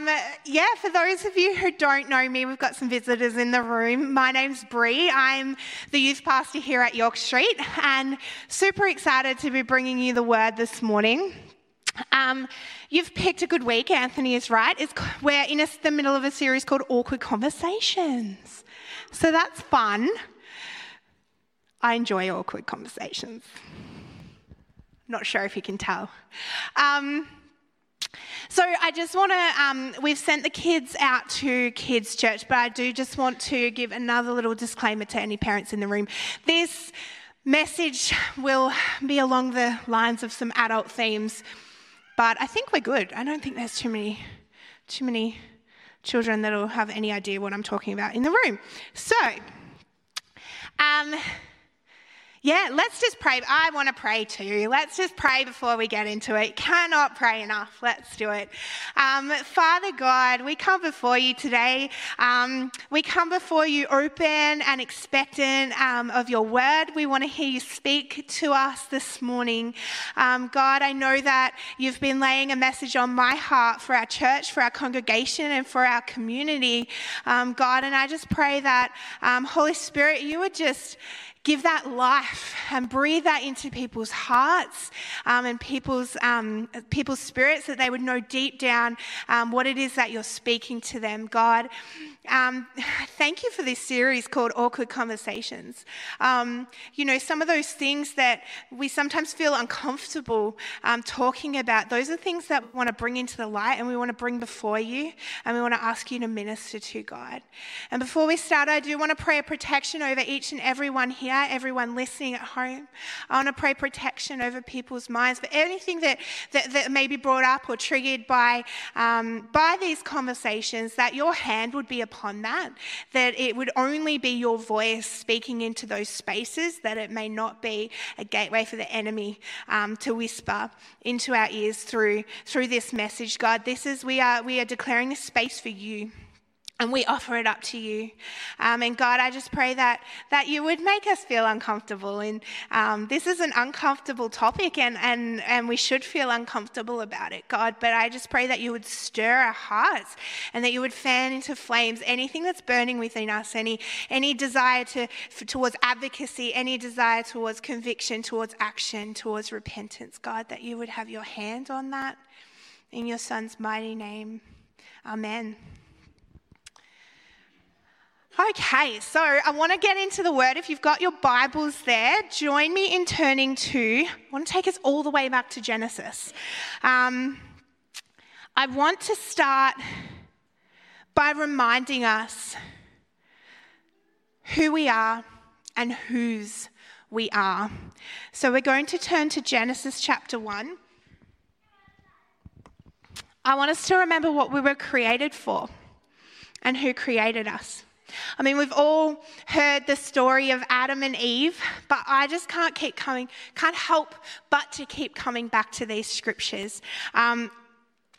Um, yeah, for those of you who don't know me, we've got some visitors in the room. My name's Bree. I'm the youth pastor here at York Street and super excited to be bringing you the word this morning. Um, you've picked a good week, Anthony is right. It's, we're in a, the middle of a series called Awkward Conversations. So that's fun. I enjoy awkward conversations. Not sure if you can tell. Um, so I just want to, um, we've sent the kids out to Kids Church, but I do just want to give another little disclaimer to any parents in the room. This message will be along the lines of some adult themes, but I think we're good. I don't think there's too many, too many children that'll have any idea what I'm talking about in the room. So, um, yeah, let's just pray. I want to pray too. Let's just pray before we get into it. Cannot pray enough. Let's do it. Um, Father God, we come before you today. Um, we come before you open and expectant um, of your word. We want to hear you speak to us this morning. Um, God, I know that you've been laying a message on my heart for our church, for our congregation, and for our community. Um, God, and I just pray that, um, Holy Spirit, you would just give that life and breathe that into people's hearts um, and people's, um, people's spirits that they would know deep down um, what it is that you're speaking to them, God. Um, thank you for this series called Awkward Conversations. Um, you know, some of those things that we sometimes feel uncomfortable um, talking about, those are things that we want to bring into the light and we want to bring before you and we want to ask you to minister to God. And before we start, I do want to pray a protection over each and every one here, everyone listening at home. I want to pray protection over people's minds for anything that, that, that may be brought up or triggered by, um, by these conversations, that your hand would be upon that, that it would only be your voice speaking into those spaces, that it may not be a gateway for the enemy um, to whisper into our ears through, through this message. God, this is, we are, we are declaring a space for you and we offer it up to you. Um, and God, I just pray that, that you would make us feel uncomfortable. And um, this is an uncomfortable topic, and, and, and we should feel uncomfortable about it, God. But I just pray that you would stir our hearts and that you would fan into flames anything that's burning within us, any, any desire to, towards advocacy, any desire towards conviction, towards action, towards repentance, God, that you would have your hand on that. In your Son's mighty name. Amen. Okay, so I want to get into the word. If you've got your Bibles there, join me in turning to, I want to take us all the way back to Genesis. Um, I want to start by reminding us who we are and whose we are. So we're going to turn to Genesis chapter 1. I want us to remember what we were created for and who created us. I mean, we've all heard the story of Adam and Eve, but I just can't keep coming, can't help but to keep coming back to these scriptures. Um,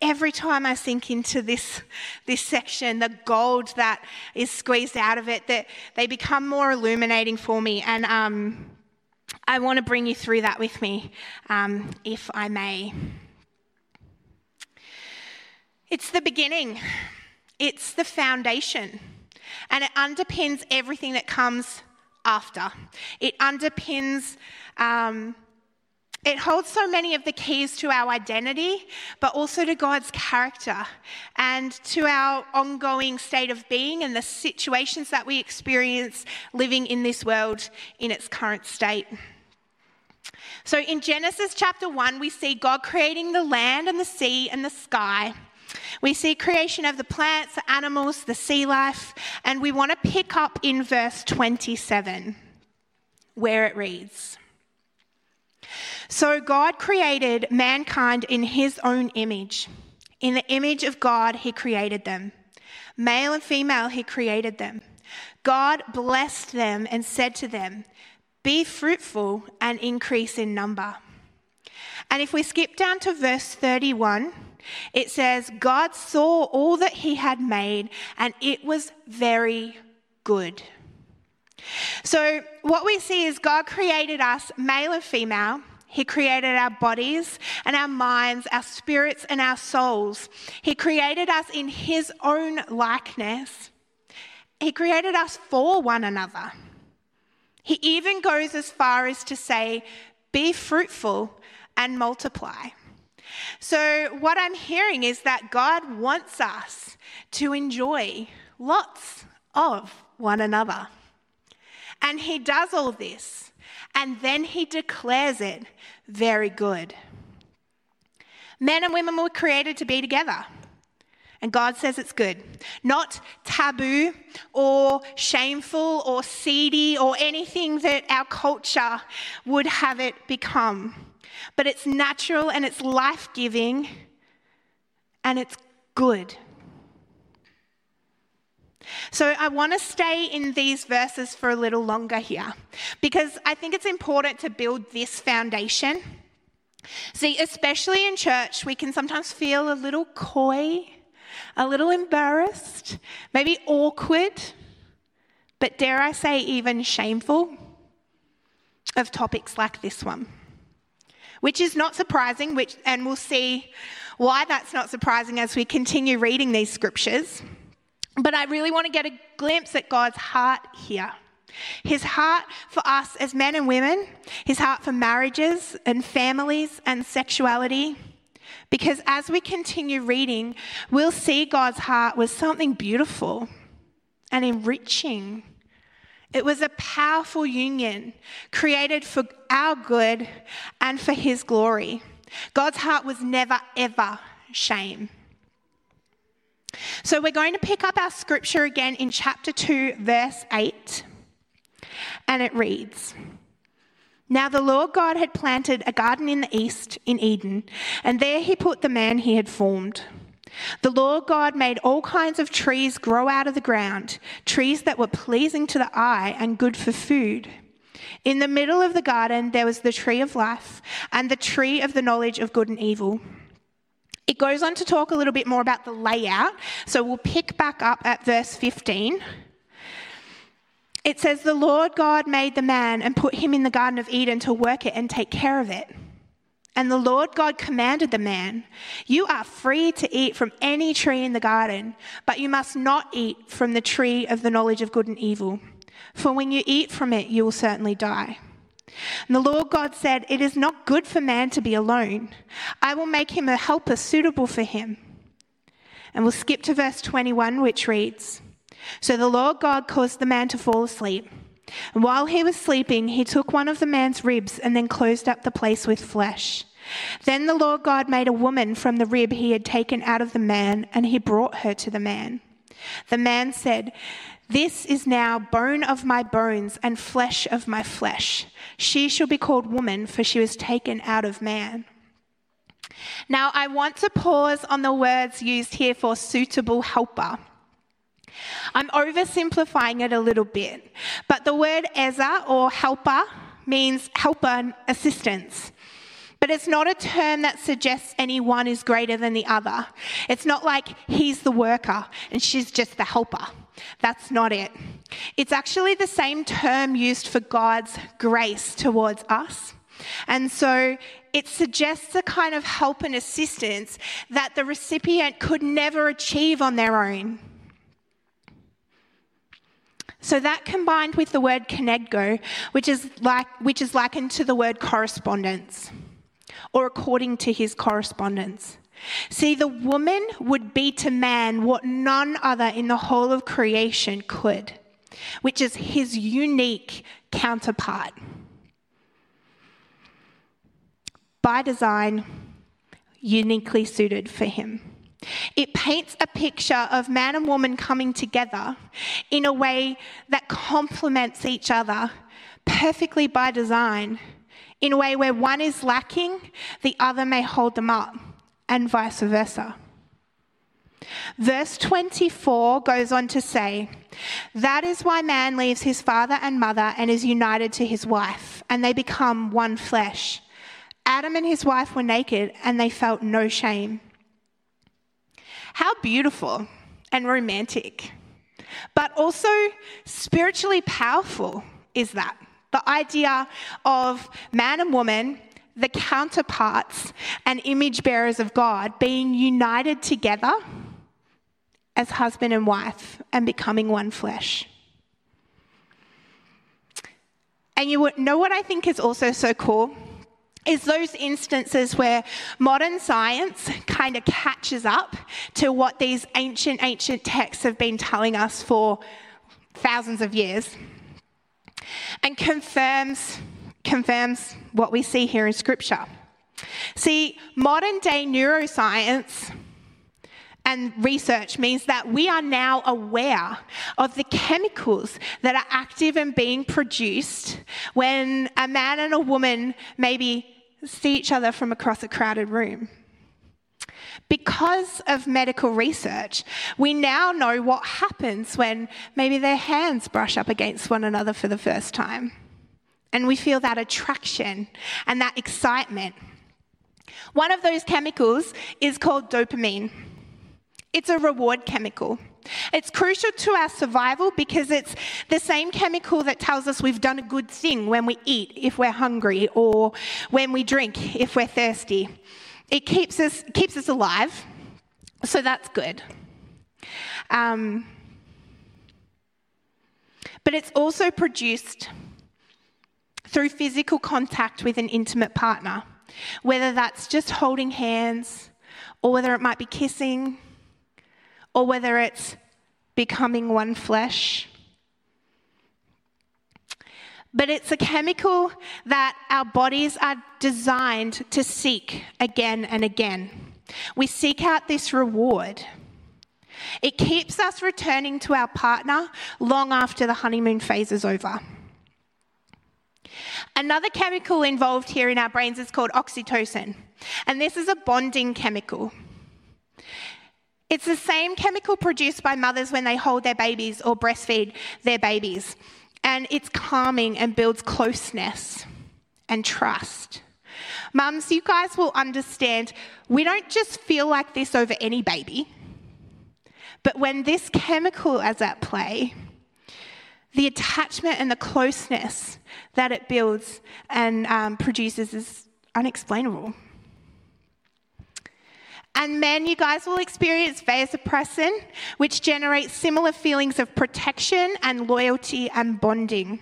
every time I sink into this, this section, the gold that is squeezed out of it, that they become more illuminating for me. And um, I want to bring you through that with me, um, if I may. It's the beginning, it's the foundation and it underpins everything that comes after. It underpins. Um, it holds so many of the keys to our identity, but also to God's character and to our ongoing state of being and the situations that we experience living in this world in its current state. So in Genesis chapter 1, we see God creating the land and the sea and the sky. We see creation of the plants, animals, the sea life, and we want to pick up in verse 27 where it reads So God created mankind in his own image. In the image of God, he created them. Male and female, he created them. God blessed them and said to them, Be fruitful and increase in number. And if we skip down to verse 31, it says, God saw all that he had made, and it was very good. So, what we see is God created us, male and female. He created our bodies and our minds, our spirits and our souls. He created us in His own likeness. He created us for one another. He even goes as far as to say, Be fruitful and multiply. So, what I'm hearing is that God wants us to enjoy lots of one another. And He does all this, and then He declares it very good. Men and women were created to be together. And God says it's good. Not taboo or shameful or seedy or anything that our culture would have it become. But it's natural and it's life giving and it's good. So I want to stay in these verses for a little longer here because I think it's important to build this foundation. See, especially in church, we can sometimes feel a little coy, a little embarrassed, maybe awkward, but dare I say, even shameful of topics like this one. Which is not surprising, which, and we'll see why that's not surprising as we continue reading these scriptures. But I really want to get a glimpse at God's heart here. His heart for us as men and women, his heart for marriages and families and sexuality. Because as we continue reading, we'll see God's heart was something beautiful and enriching. It was a powerful union created for our good and for his glory. God's heart was never, ever shame. So we're going to pick up our scripture again in chapter 2, verse 8. And it reads Now the Lord God had planted a garden in the east, in Eden, and there he put the man he had formed. The Lord God made all kinds of trees grow out of the ground, trees that were pleasing to the eye and good for food. In the middle of the garden, there was the tree of life and the tree of the knowledge of good and evil. It goes on to talk a little bit more about the layout. So we'll pick back up at verse 15. It says, The Lord God made the man and put him in the Garden of Eden to work it and take care of it. And the Lord God commanded the man, You are free to eat from any tree in the garden, but you must not eat from the tree of the knowledge of good and evil. For when you eat from it, you will certainly die. And the Lord God said, It is not good for man to be alone. I will make him a helper suitable for him. And we'll skip to verse 21, which reads So the Lord God caused the man to fall asleep. And while he was sleeping, he took one of the man's ribs and then closed up the place with flesh. Then the Lord God made a woman from the rib he had taken out of the man, and he brought her to the man. The man said, this is now bone of my bones and flesh of my flesh. She shall be called woman, for she was taken out of man. Now, I want to pause on the words used here for suitable helper. I'm oversimplifying it a little bit, but the word ezer or helper means helper and assistance. But it's not a term that suggests any one is greater than the other. It's not like he's the worker and she's just the helper. That's not it. It's actually the same term used for God's grace towards us. And so it suggests a kind of help and assistance that the recipient could never achieve on their own. So that combined with the word kenegdo, which is like which is likened to the word correspondence, or according to his correspondence. See, the woman would be to man what none other in the whole of creation could, which is his unique counterpart. By design, uniquely suited for him. It paints a picture of man and woman coming together in a way that complements each other perfectly by design, in a way where one is lacking, the other may hold them up and vice versa. Verse 24 goes on to say, That is why man leaves his father and mother and is united to his wife, and they become one flesh. Adam and his wife were naked, and they felt no shame. How beautiful and romantic, but also spiritually powerful is that? The idea of man and woman the counterparts and image bearers of God being united together as husband and wife and becoming one flesh. And you know what I think is also so cool? Is those instances where modern science kind of catches up to what these ancient, ancient texts have been telling us for thousands of years and confirms confirms what we see here in Scripture. See, modern day neuroscience and research means that we are now aware of the chemicals that are active and being produced when a man and a woman maybe see each other from across a crowded room. Because of medical research, we now know what happens when maybe their hands brush up against one another for the first time and we feel that attraction and that excitement. One of those chemicals is called dopamine. It's a reward chemical. It's crucial to our survival because it's the same chemical that tells us we've done a good thing when we eat if we're hungry or when we drink if we're thirsty. It keeps us, keeps us alive, so that's good. Um, but it's also produced through physical contact with an intimate partner, whether that's just holding hands, or whether it might be kissing, or whether it's becoming one flesh. But it's a chemical that our bodies are designed to seek again and again. We seek out this reward. It keeps us returning to our partner long after the honeymoon phase is over. Another chemical involved here in our brains is called oxytocin, and this is a bonding chemical. It's the same chemical produced by mothers when they hold their babies or breastfeed their babies, and it's calming and builds closeness and trust. Mums, you guys will understand we don't just feel like this over any baby, but when this chemical is at play, the attachment and the closeness that it builds and um, produces is unexplainable. And men, you guys will experience vasopressin, which generates similar feelings of protection and loyalty and bonding.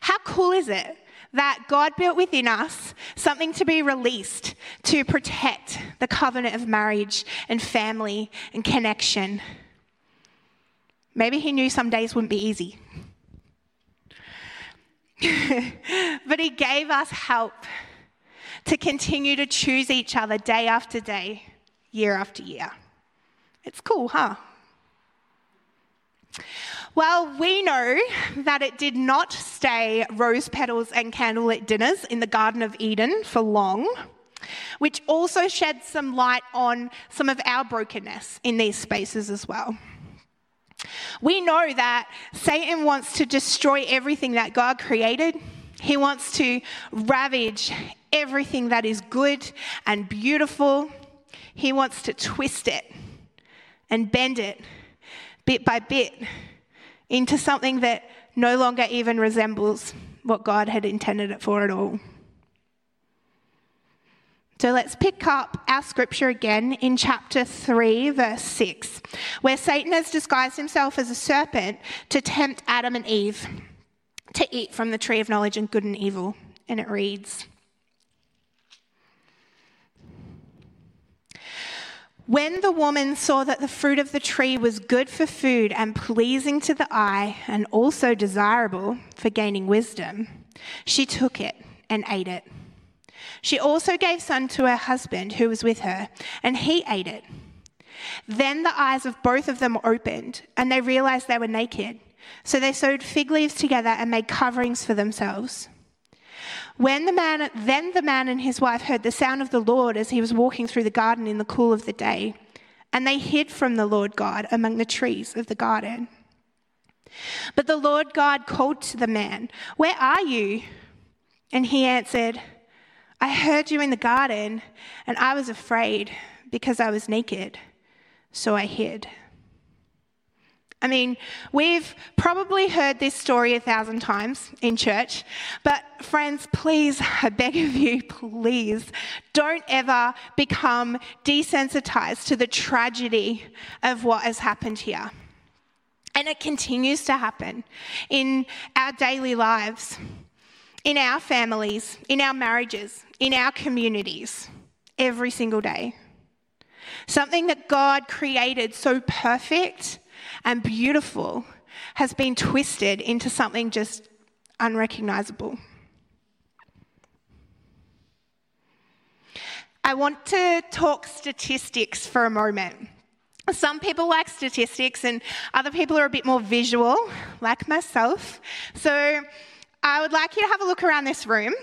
How cool is it that God built within us something to be released to protect the covenant of marriage and family and connection? Maybe he knew some days wouldn't be easy. but he gave us help to continue to choose each other day after day, year after year. It's cool, huh? Well, we know that it did not stay rose petals and candlelit dinners in the Garden of Eden for long, which also sheds some light on some of our brokenness in these spaces as well. We know that Satan wants to destroy everything that God created. He wants to ravage everything that is good and beautiful. He wants to twist it and bend it bit by bit into something that no longer even resembles what God had intended it for at all. So let's pick up our scripture again in chapter 3, verse 6, where Satan has disguised himself as a serpent to tempt Adam and Eve to eat from the tree of knowledge and good and evil. And it reads When the woman saw that the fruit of the tree was good for food and pleasing to the eye and also desirable for gaining wisdom, she took it and ate it. She also gave some to her husband who was with her, and he ate it. Then the eyes of both of them opened, and they realized they were naked. So they sewed fig leaves together and made coverings for themselves. When the man, then the man and his wife heard the sound of the Lord as he was walking through the garden in the cool of the day, and they hid from the Lord God among the trees of the garden. But the Lord God called to the man, Where are you? And he answered, I heard you in the garden, and I was afraid because I was naked, so I hid. I mean, we've probably heard this story a thousand times in church, but friends, please, I beg of you, please, don't ever become desensitized to the tragedy of what has happened here. And it continues to happen in our daily lives, in our families, in our marriages, in our communities, every single day. Something that God created so perfect and beautiful has been twisted into something just unrecognizable. I want to talk statistics for a moment. Some people like statistics, and other people are a bit more visual, like myself. So I would like you to have a look around this room.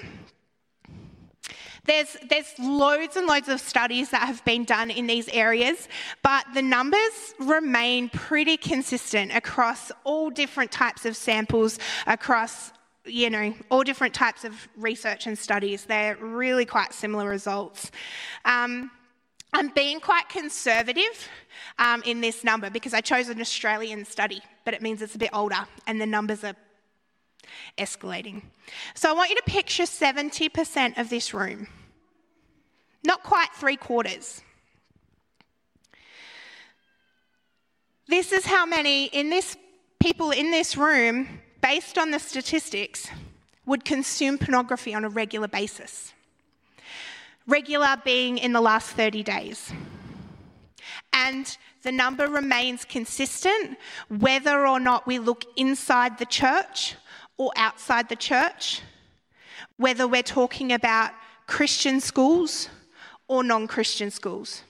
There's, there's loads and loads of studies that have been done in these areas, but the numbers remain pretty consistent across all different types of samples, across you know, all different types of research and studies. They're really quite similar results. Um, I'm being quite conservative um, in this number because I chose an Australian study, but it means it's a bit older and the numbers are escalating. So I want you to picture 70% of this room, not quite three quarters. This is how many in this people in this room, based on the statistics, would consume pornography on a regular basis. Regular being in the last 30 days. And the number remains consistent whether or not we look inside the church or outside the church, whether we're talking about Christian schools or non Christian schools.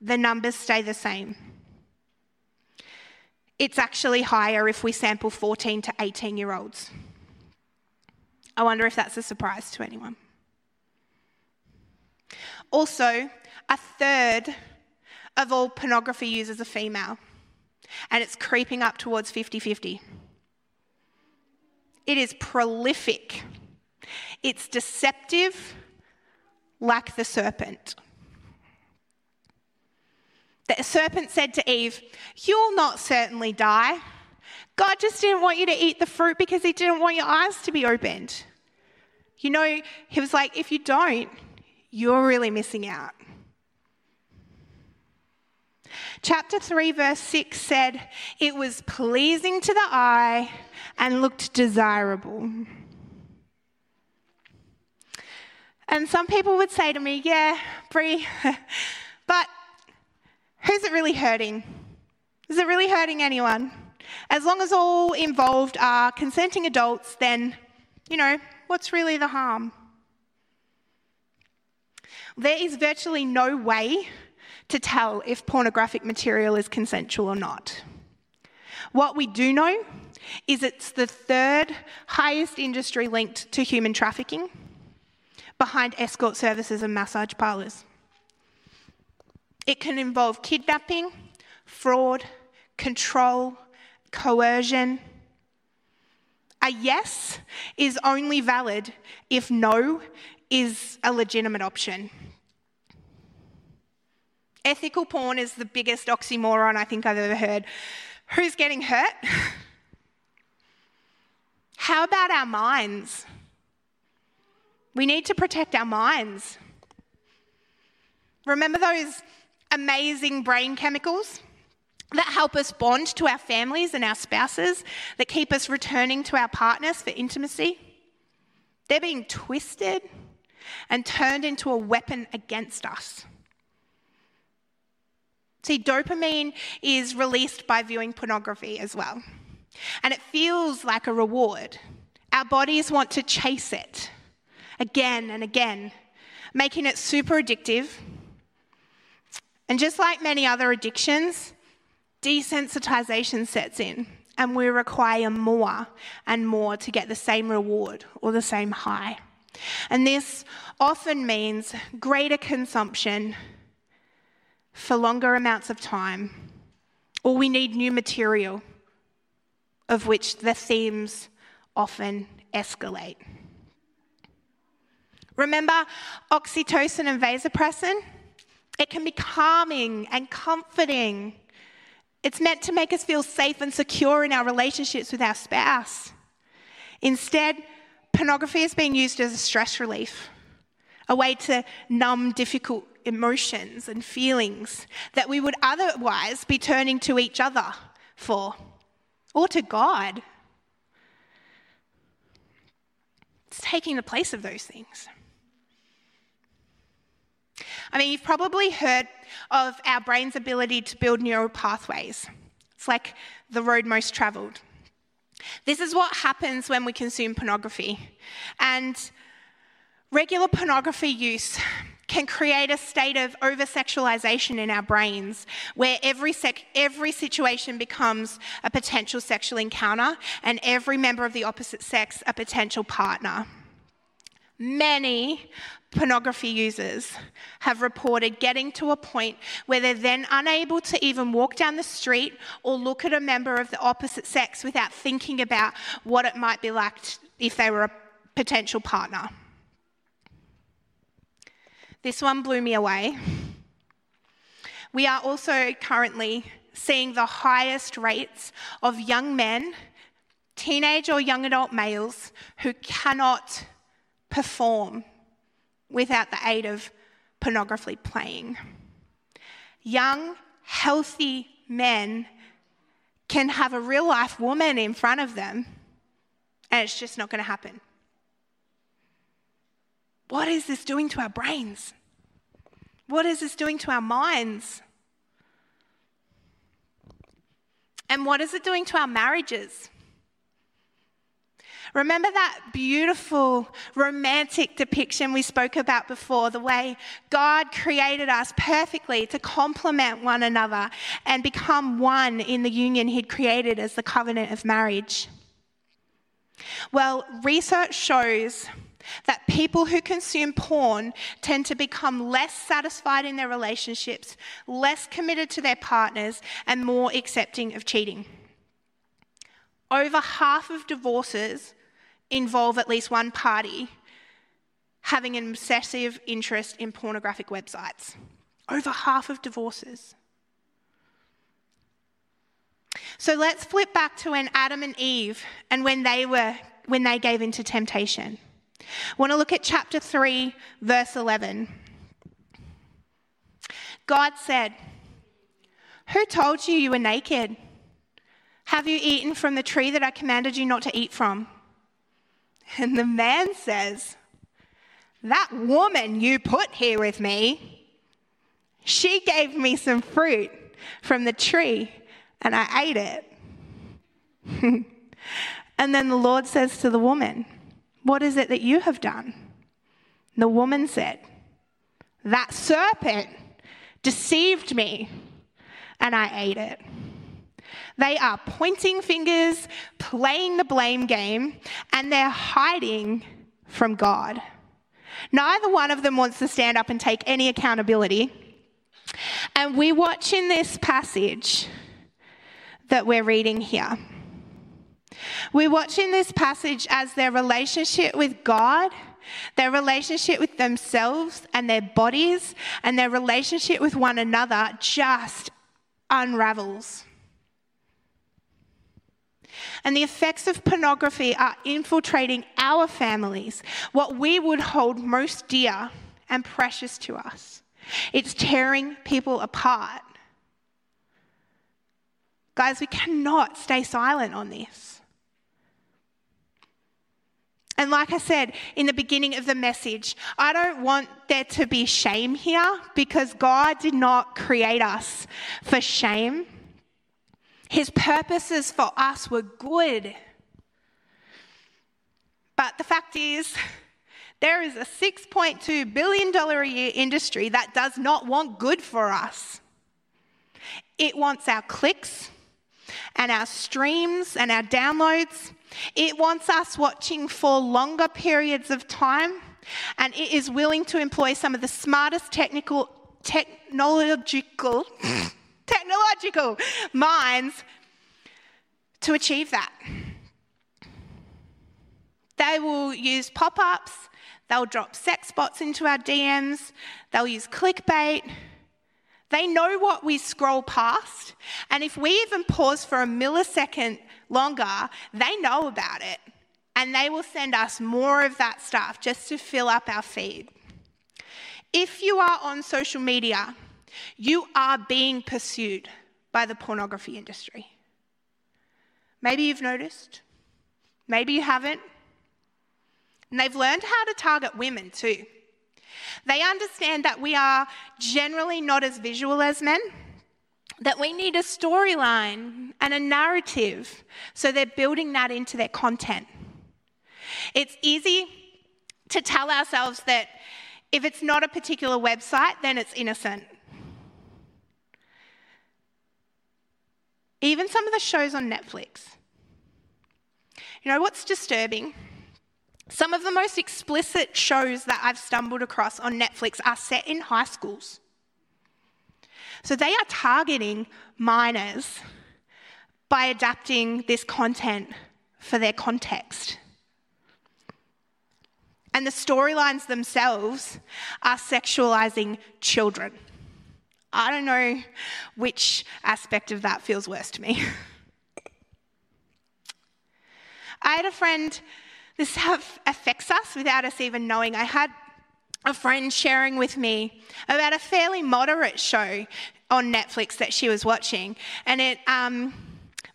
The numbers stay the same. It's actually higher if we sample 14 to 18 year olds. I wonder if that's a surprise to anyone. Also, a third of all pornography users are female, and it's creeping up towards 50 50. It is prolific, it's deceptive, like the serpent. The serpent said to Eve, You'll not certainly die. God just didn't want you to eat the fruit because He didn't want your eyes to be opened. You know, He was like, If you don't, you're really missing out. Chapter 3, verse 6 said, It was pleasing to the eye and looked desirable. And some people would say to me, Yeah, Bree, but who's it really hurting? Is it really hurting anyone? As long as all involved are consenting adults, then, you know, what's really the harm? There is virtually no way to tell if pornographic material is consensual or not. What we do know is it's the third highest industry linked to human trafficking behind escort services and massage parlours. It can involve kidnapping, fraud, control, coercion. A yes is only valid if no is a legitimate option. Ethical porn is the biggest oxymoron I think I've ever heard. Who's getting hurt? How about our minds? We need to protect our minds. Remember those amazing brain chemicals that help us bond to our families and our spouses, that keep us returning to our partners for intimacy? They're being twisted and turned into a weapon against us. See, dopamine is released by viewing pornography as well. And it feels like a reward. Our bodies want to chase it again and again, making it super addictive. And just like many other addictions, desensitization sets in, and we require more and more to get the same reward or the same high. And this often means greater consumption for longer amounts of time, or we need new material, of which the themes often escalate. Remember oxytocin and vasopressin? It can be calming and comforting. It's meant to make us feel safe and secure in our relationships with our spouse. Instead, pornography is being used as a stress relief, a way to numb difficult emotions and feelings that we would otherwise be turning to each other for or to God. It's taking the place of those things. I mean, you've probably heard of our brain's ability to build neural pathways. It's like the road most traveled. This is what happens when we consume pornography. And regular pornography use can create a state of over sexualization in our brains where every, every situation becomes a potential sexual encounter and every member of the opposite sex a potential partner. Many pornography users have reported getting to a point where they're then unable to even walk down the street or look at a member of the opposite sex without thinking about what it might be like if they were a potential partner. This one blew me away. We are also currently seeing the highest rates of young men, teenage or young adult males, who cannot perform without the aid of pornography playing. Young, healthy men can have a real life woman in front of them, and it's just not going to happen. What is this doing to our brains? What is this doing to our minds? And what is it doing to our marriages? Remember that beautiful romantic depiction we spoke about before, the way God created us perfectly to complement one another and become one in the union He'd created as the covenant of marriage? Well, research shows that people who consume porn tend to become less satisfied in their relationships, less committed to their partners, and more accepting of cheating. Over half of divorces involve at least one party having an obsessive interest in pornographic websites. Over half of divorces. So let's flip back to when Adam and Eve and when they were when they gave into temptation. I want to look at chapter 3 verse 11. God said, "Who told you you were naked? Have you eaten from the tree that I commanded you not to eat from?" And the man says, That woman you put here with me, she gave me some fruit from the tree and I ate it. and then the Lord says to the woman, What is it that you have done? The woman said, That serpent deceived me and I ate it. They are pointing fingers, playing the blame game, and they're hiding from God. Neither one of them wants to stand up and take any accountability. And we watch in this passage that we're reading here. We watch in this passage as their relationship with God, their relationship with themselves and their bodies, and their relationship with one another just unravels. And the effects of pornography are infiltrating our families, what we would hold most dear and precious to us. It's tearing people apart. Guys, we cannot stay silent on this. And like I said in the beginning of the message, I don't want there to be shame here because God did not create us for shame. His purposes for us were good. But the fact is, there is a $6.2 billion a year industry that does not want good for us. It wants our clicks and our streams and our downloads. It wants us watching for longer periods of time. And it is willing to employ some of the smartest technical technological, technological minds to achieve that. They will use pop ups, they'll drop sex bots into our DMs, they'll use clickbait. They know what we scroll past, and if we even pause for a millisecond longer, they know about it, and they will send us more of that stuff just to fill up our feed. If you are on social media, you are being pursued by the pornography industry. Maybe you've noticed, maybe you haven't. And they've learned how to target women too. They understand that we are generally not as visual as men, that we need a storyline and a narrative, so they're building that into their content. It's easy to tell ourselves that if it's not a particular website, then it's innocent. Even some of the shows on Netflix. You know what's disturbing? Some of the most explicit shows that I've stumbled across on Netflix are set in high schools. So they are targeting minors by adapting this content for their context. And the storylines themselves are sexualizing children. I don't know which aspect of that feels worse to me. I had a friend this affects us without us even knowing. I had a friend sharing with me about a fairly moderate show on Netflix that she was watching, and it um,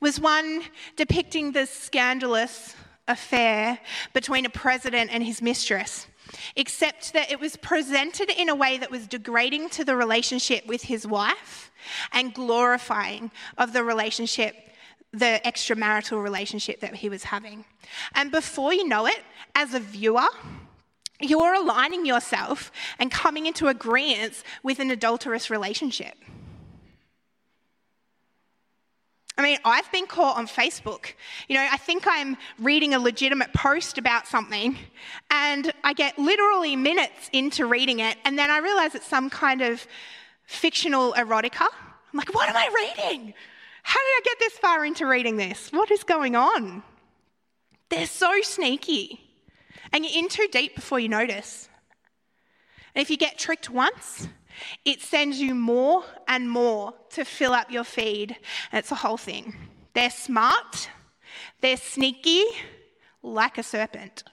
was one depicting the scandalous affair between a president and his mistress. Except that it was presented in a way that was degrading to the relationship with his wife and glorifying of the relationship the extramarital relationship that he was having. And before you know it, as a viewer, you're aligning yourself and coming into agreement with an adulterous relationship. I mean, I've been caught on Facebook. You know, I think I'm reading a legitimate post about something, and I get literally minutes into reading it, and then I realize it's some kind of fictional erotica. I'm like, what am I reading? How did I get this far into reading this? What is going on? They're so sneaky. And you're in too deep before you notice. And if you get tricked once, it sends you more and more to fill up your feed. And it's a whole thing. They're smart, they're sneaky, like a serpent.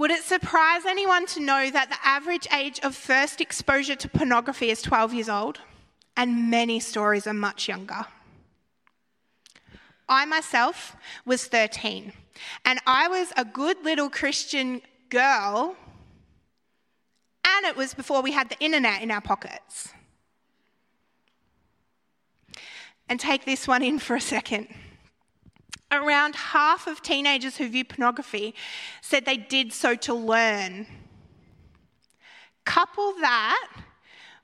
Would it surprise anyone to know that the average age of first exposure to pornography is 12 years old? And many stories are much younger. I myself was 13, and I was a good little Christian girl, and it was before we had the internet in our pockets. And take this one in for a second around half of teenagers who view pornography said they did so to learn. Couple that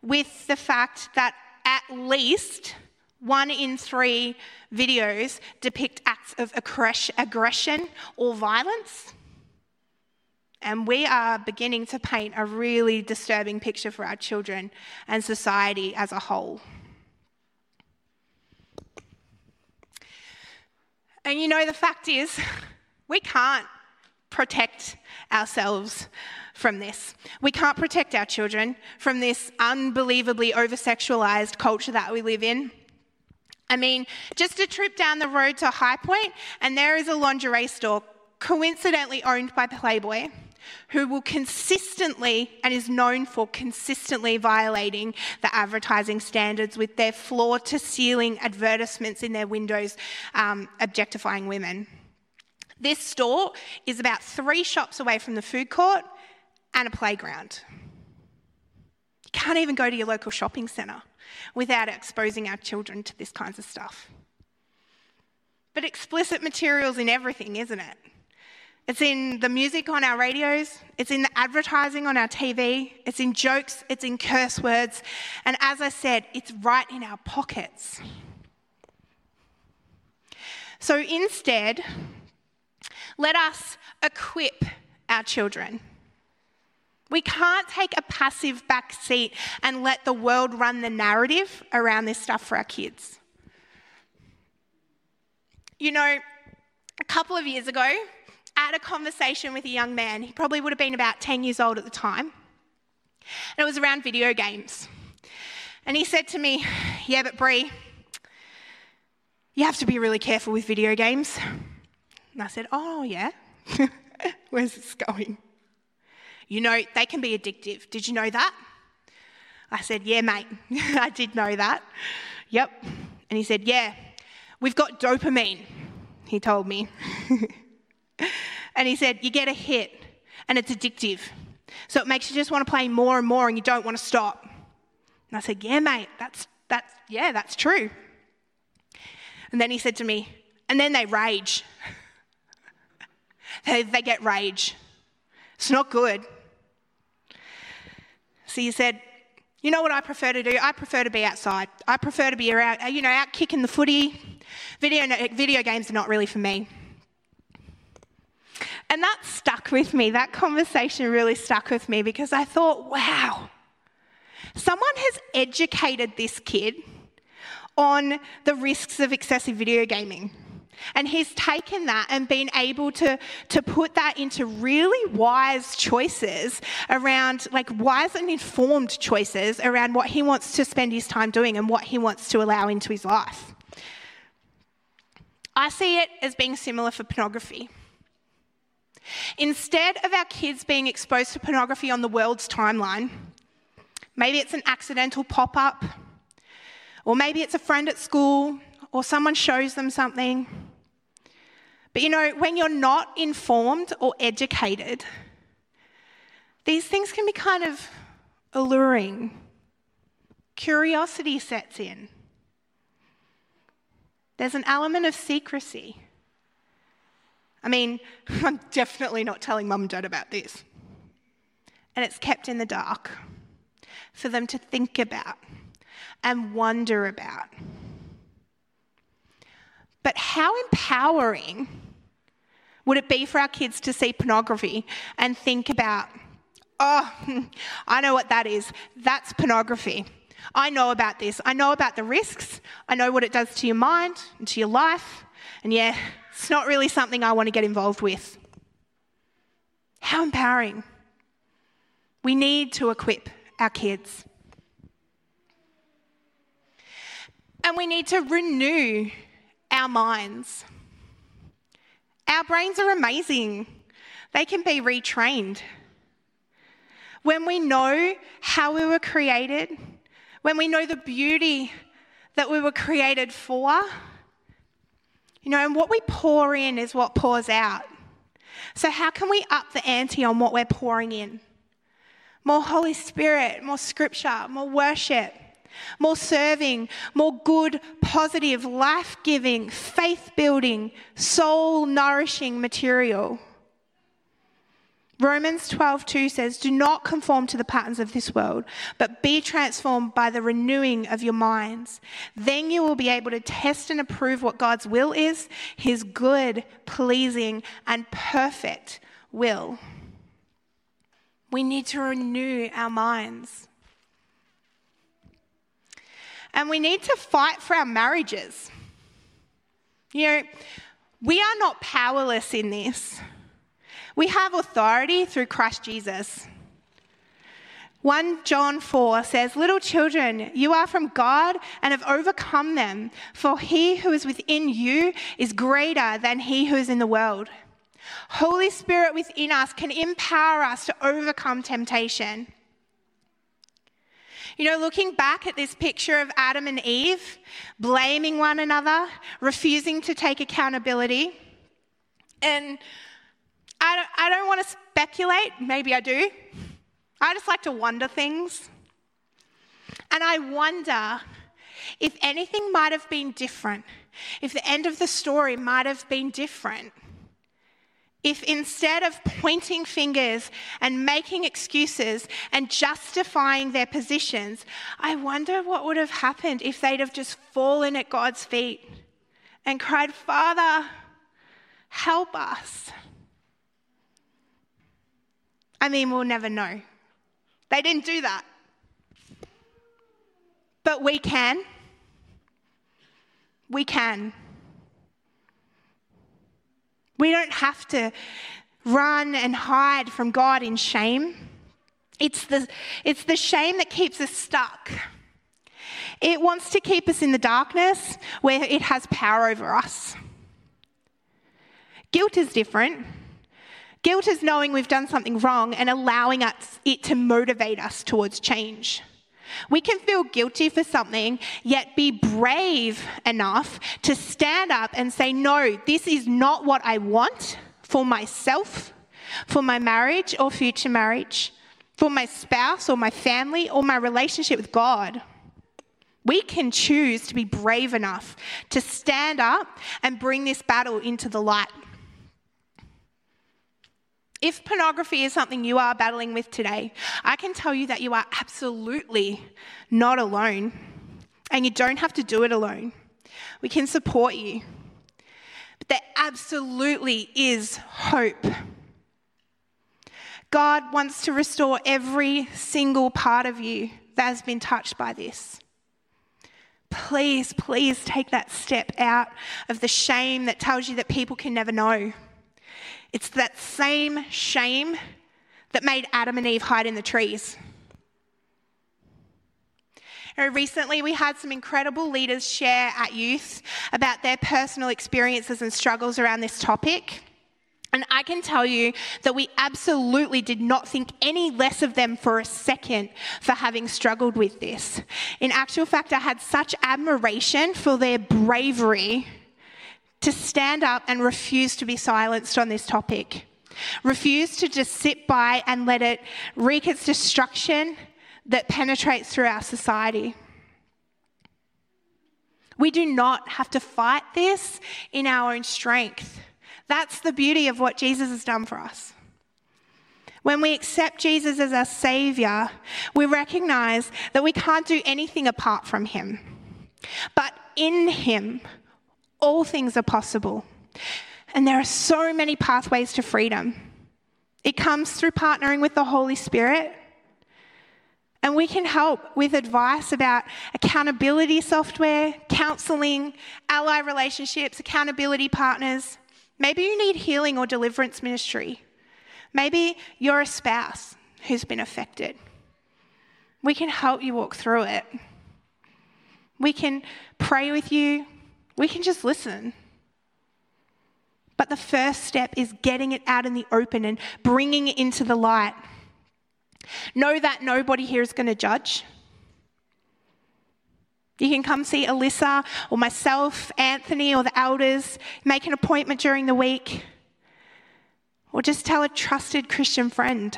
with the fact that at least one in three videos depict acts of aggression or violence. And we are beginning to paint a really disturbing picture for our children and society as a whole. And you know, the fact is, we can't protect ourselves from this. We can't protect our children from this unbelievably over sexualized culture that we live in. I mean, just a trip down the road to Highpoint, and there is a lingerie store coincidentally owned by Playboy who will consistently and is known for consistently violating the advertising standards with their floor to ceiling advertisements in their windows um, objectifying women. This store is about three shops away from the food court and a playground. You can't even go to your local shopping centre without exposing our children to this kinds of stuff. But explicit materials in everything, isn't it? It's in the music on our radios, it's in the advertising on our TV, it's in jokes, it's in curse words, and as I said, it's right in our pockets. So instead, let us equip our children. We can't take a passive back seat and let the world run the narrative around this stuff for our kids. You know, a couple of years ago, Had a conversation with a young man. He probably would have been about 10 years old at the time. And it was around video games. And he said to me, Yeah, but Bree, you have to be really careful with video games. And I said, Oh, yeah. Where's this going? You know, they can be addictive. Did you know that? I said, Yeah, mate, I did know that. Yep. And he said, Yeah, we've got dopamine, he told me. and he said, You get a hit and it's addictive. So it makes you just want to play more and more and you don't want to stop. And I said, Yeah, mate, that's, that's, yeah, that's true. And then he said to me, And then they rage. they, they get rage. It's not good. So he said, you know what I prefer to do? I prefer to be outside. I prefer to be out, you know, out kicking the footy. Video, video games are not really for me. And that stuck with me. That conversation really stuck with me because I thought, wow, someone has educated this kid on the risks of excessive video gaming. And he's taken that and been able to, to put that into really wise choices around, like wise and informed choices around what he wants to spend his time doing and what he wants to allow into his life. I see it as being similar for pornography. Instead of our kids being exposed to pornography on the world's timeline, maybe it's an accidental pop up, or maybe it's a friend at school, or someone shows them something. But you know, when you're not informed or educated, these things can be kind of alluring. Curiosity sets in. There's an element of secrecy. I mean, I'm definitely not telling mum and dad about this. And it's kept in the dark for them to think about and wonder about. But how empowering would it be for our kids to see pornography and think about, oh, I know what that is. That's pornography. I know about this. I know about the risks. I know what it does to your mind and to your life. And yeah, it's not really something I want to get involved with. How empowering. We need to equip our kids. And we need to renew our minds. Our brains are amazing, they can be retrained. When we know how we were created, when we know the beauty that we were created for, you know, and what we pour in is what pours out. So, how can we up the ante on what we're pouring in? More Holy Spirit, more scripture, more worship, more serving, more good, positive, life giving, faith building, soul nourishing material. Romans 12:2 says, "Do not conform to the patterns of this world, but be transformed by the renewing of your minds. Then you will be able to test and approve what God's will is, his good, pleasing, and perfect will." We need to renew our minds. And we need to fight for our marriages. You know, we are not powerless in this. We have authority through Christ Jesus. 1 John 4 says, Little children, you are from God and have overcome them, for he who is within you is greater than he who is in the world. Holy Spirit within us can empower us to overcome temptation. You know, looking back at this picture of Adam and Eve blaming one another, refusing to take accountability, and I don't, I don't want to speculate, maybe I do. I just like to wonder things. And I wonder if anything might have been different, if the end of the story might have been different if instead of pointing fingers and making excuses and justifying their positions, I wonder what would have happened if they'd have just fallen at God's feet and cried, Father, help us. I mean, we'll never know. They didn't do that. But we can. We can. We don't have to run and hide from God in shame. It's the, it's the shame that keeps us stuck. It wants to keep us in the darkness where it has power over us. Guilt is different. Guilt is knowing we've done something wrong and allowing us, it to motivate us towards change. We can feel guilty for something, yet be brave enough to stand up and say, No, this is not what I want for myself, for my marriage or future marriage, for my spouse or my family or my relationship with God. We can choose to be brave enough to stand up and bring this battle into the light. If pornography is something you are battling with today, I can tell you that you are absolutely not alone. And you don't have to do it alone. We can support you. But there absolutely is hope. God wants to restore every single part of you that has been touched by this. Please, please take that step out of the shame that tells you that people can never know. It's that same shame that made Adam and Eve hide in the trees. recently, we had some incredible leaders share at youth about their personal experiences and struggles around this topic. And I can tell you that we absolutely did not think any less of them for a second for having struggled with this. In actual fact, I had such admiration for their bravery to stand up and refuse to be silenced on this topic. Refuse to just sit by and let it wreak its destruction that penetrates through our society. We do not have to fight this in our own strength. That's the beauty of what Jesus has done for us. When we accept Jesus as our Savior, we recognize that we can't do anything apart from Him. But in Him, all things are possible. And there are so many pathways to freedom. It comes through partnering with the Holy Spirit. And we can help with advice about accountability software, counseling, ally relationships, accountability partners. Maybe you need healing or deliverance ministry. Maybe you're a spouse who's been affected. We can help you walk through it. We can pray with you, we can just listen. But the first step is getting it out in the open and bringing it into the light. Know that nobody here is going to judge. You can come see Alyssa or myself, Anthony, or the elders, make an appointment during the week, or just tell a trusted Christian friend.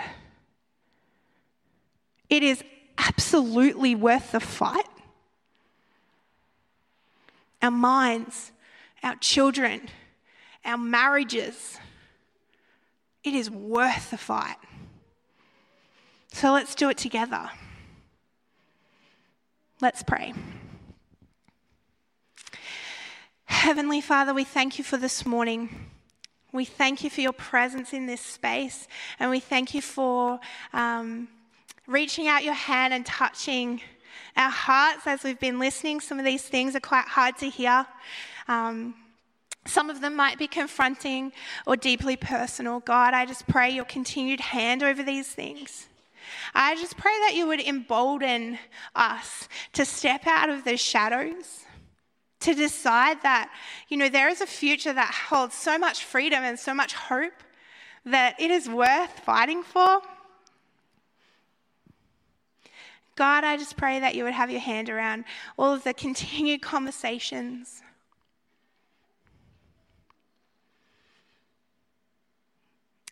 It is absolutely worth the fight our minds, our children, our marriages. It is worth the fight. So let's do it together. Let's pray. Heavenly Father, we thank you for this morning. We thank you for your presence in this space, and we thank you for um, reaching out your hand and touching our hearts as we've been listening. Some of these things are quite hard to hear. Um, some of them might be confronting or deeply personal. God, I just pray your continued hand over these things. I just pray that you would embolden us to step out of the shadows, to decide that, you know, there is a future that holds so much freedom and so much hope that it is worth fighting for. God, I just pray that you would have your hand around all of the continued conversations.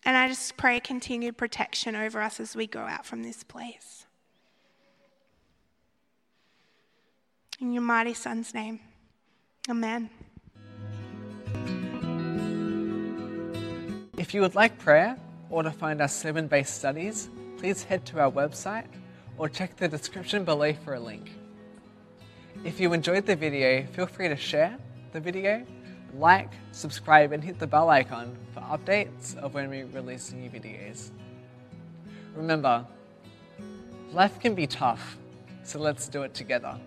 And I just pray continued protection over us as we go out from this place. In your mighty Son's name, amen. If you would like prayer or to find our sermon based studies, please head to our website or check the description below for a link. If you enjoyed the video, feel free to share the video, like, subscribe, and hit the bell icon for updates of when we release new videos. Remember, Life can be tough, so let's do it together.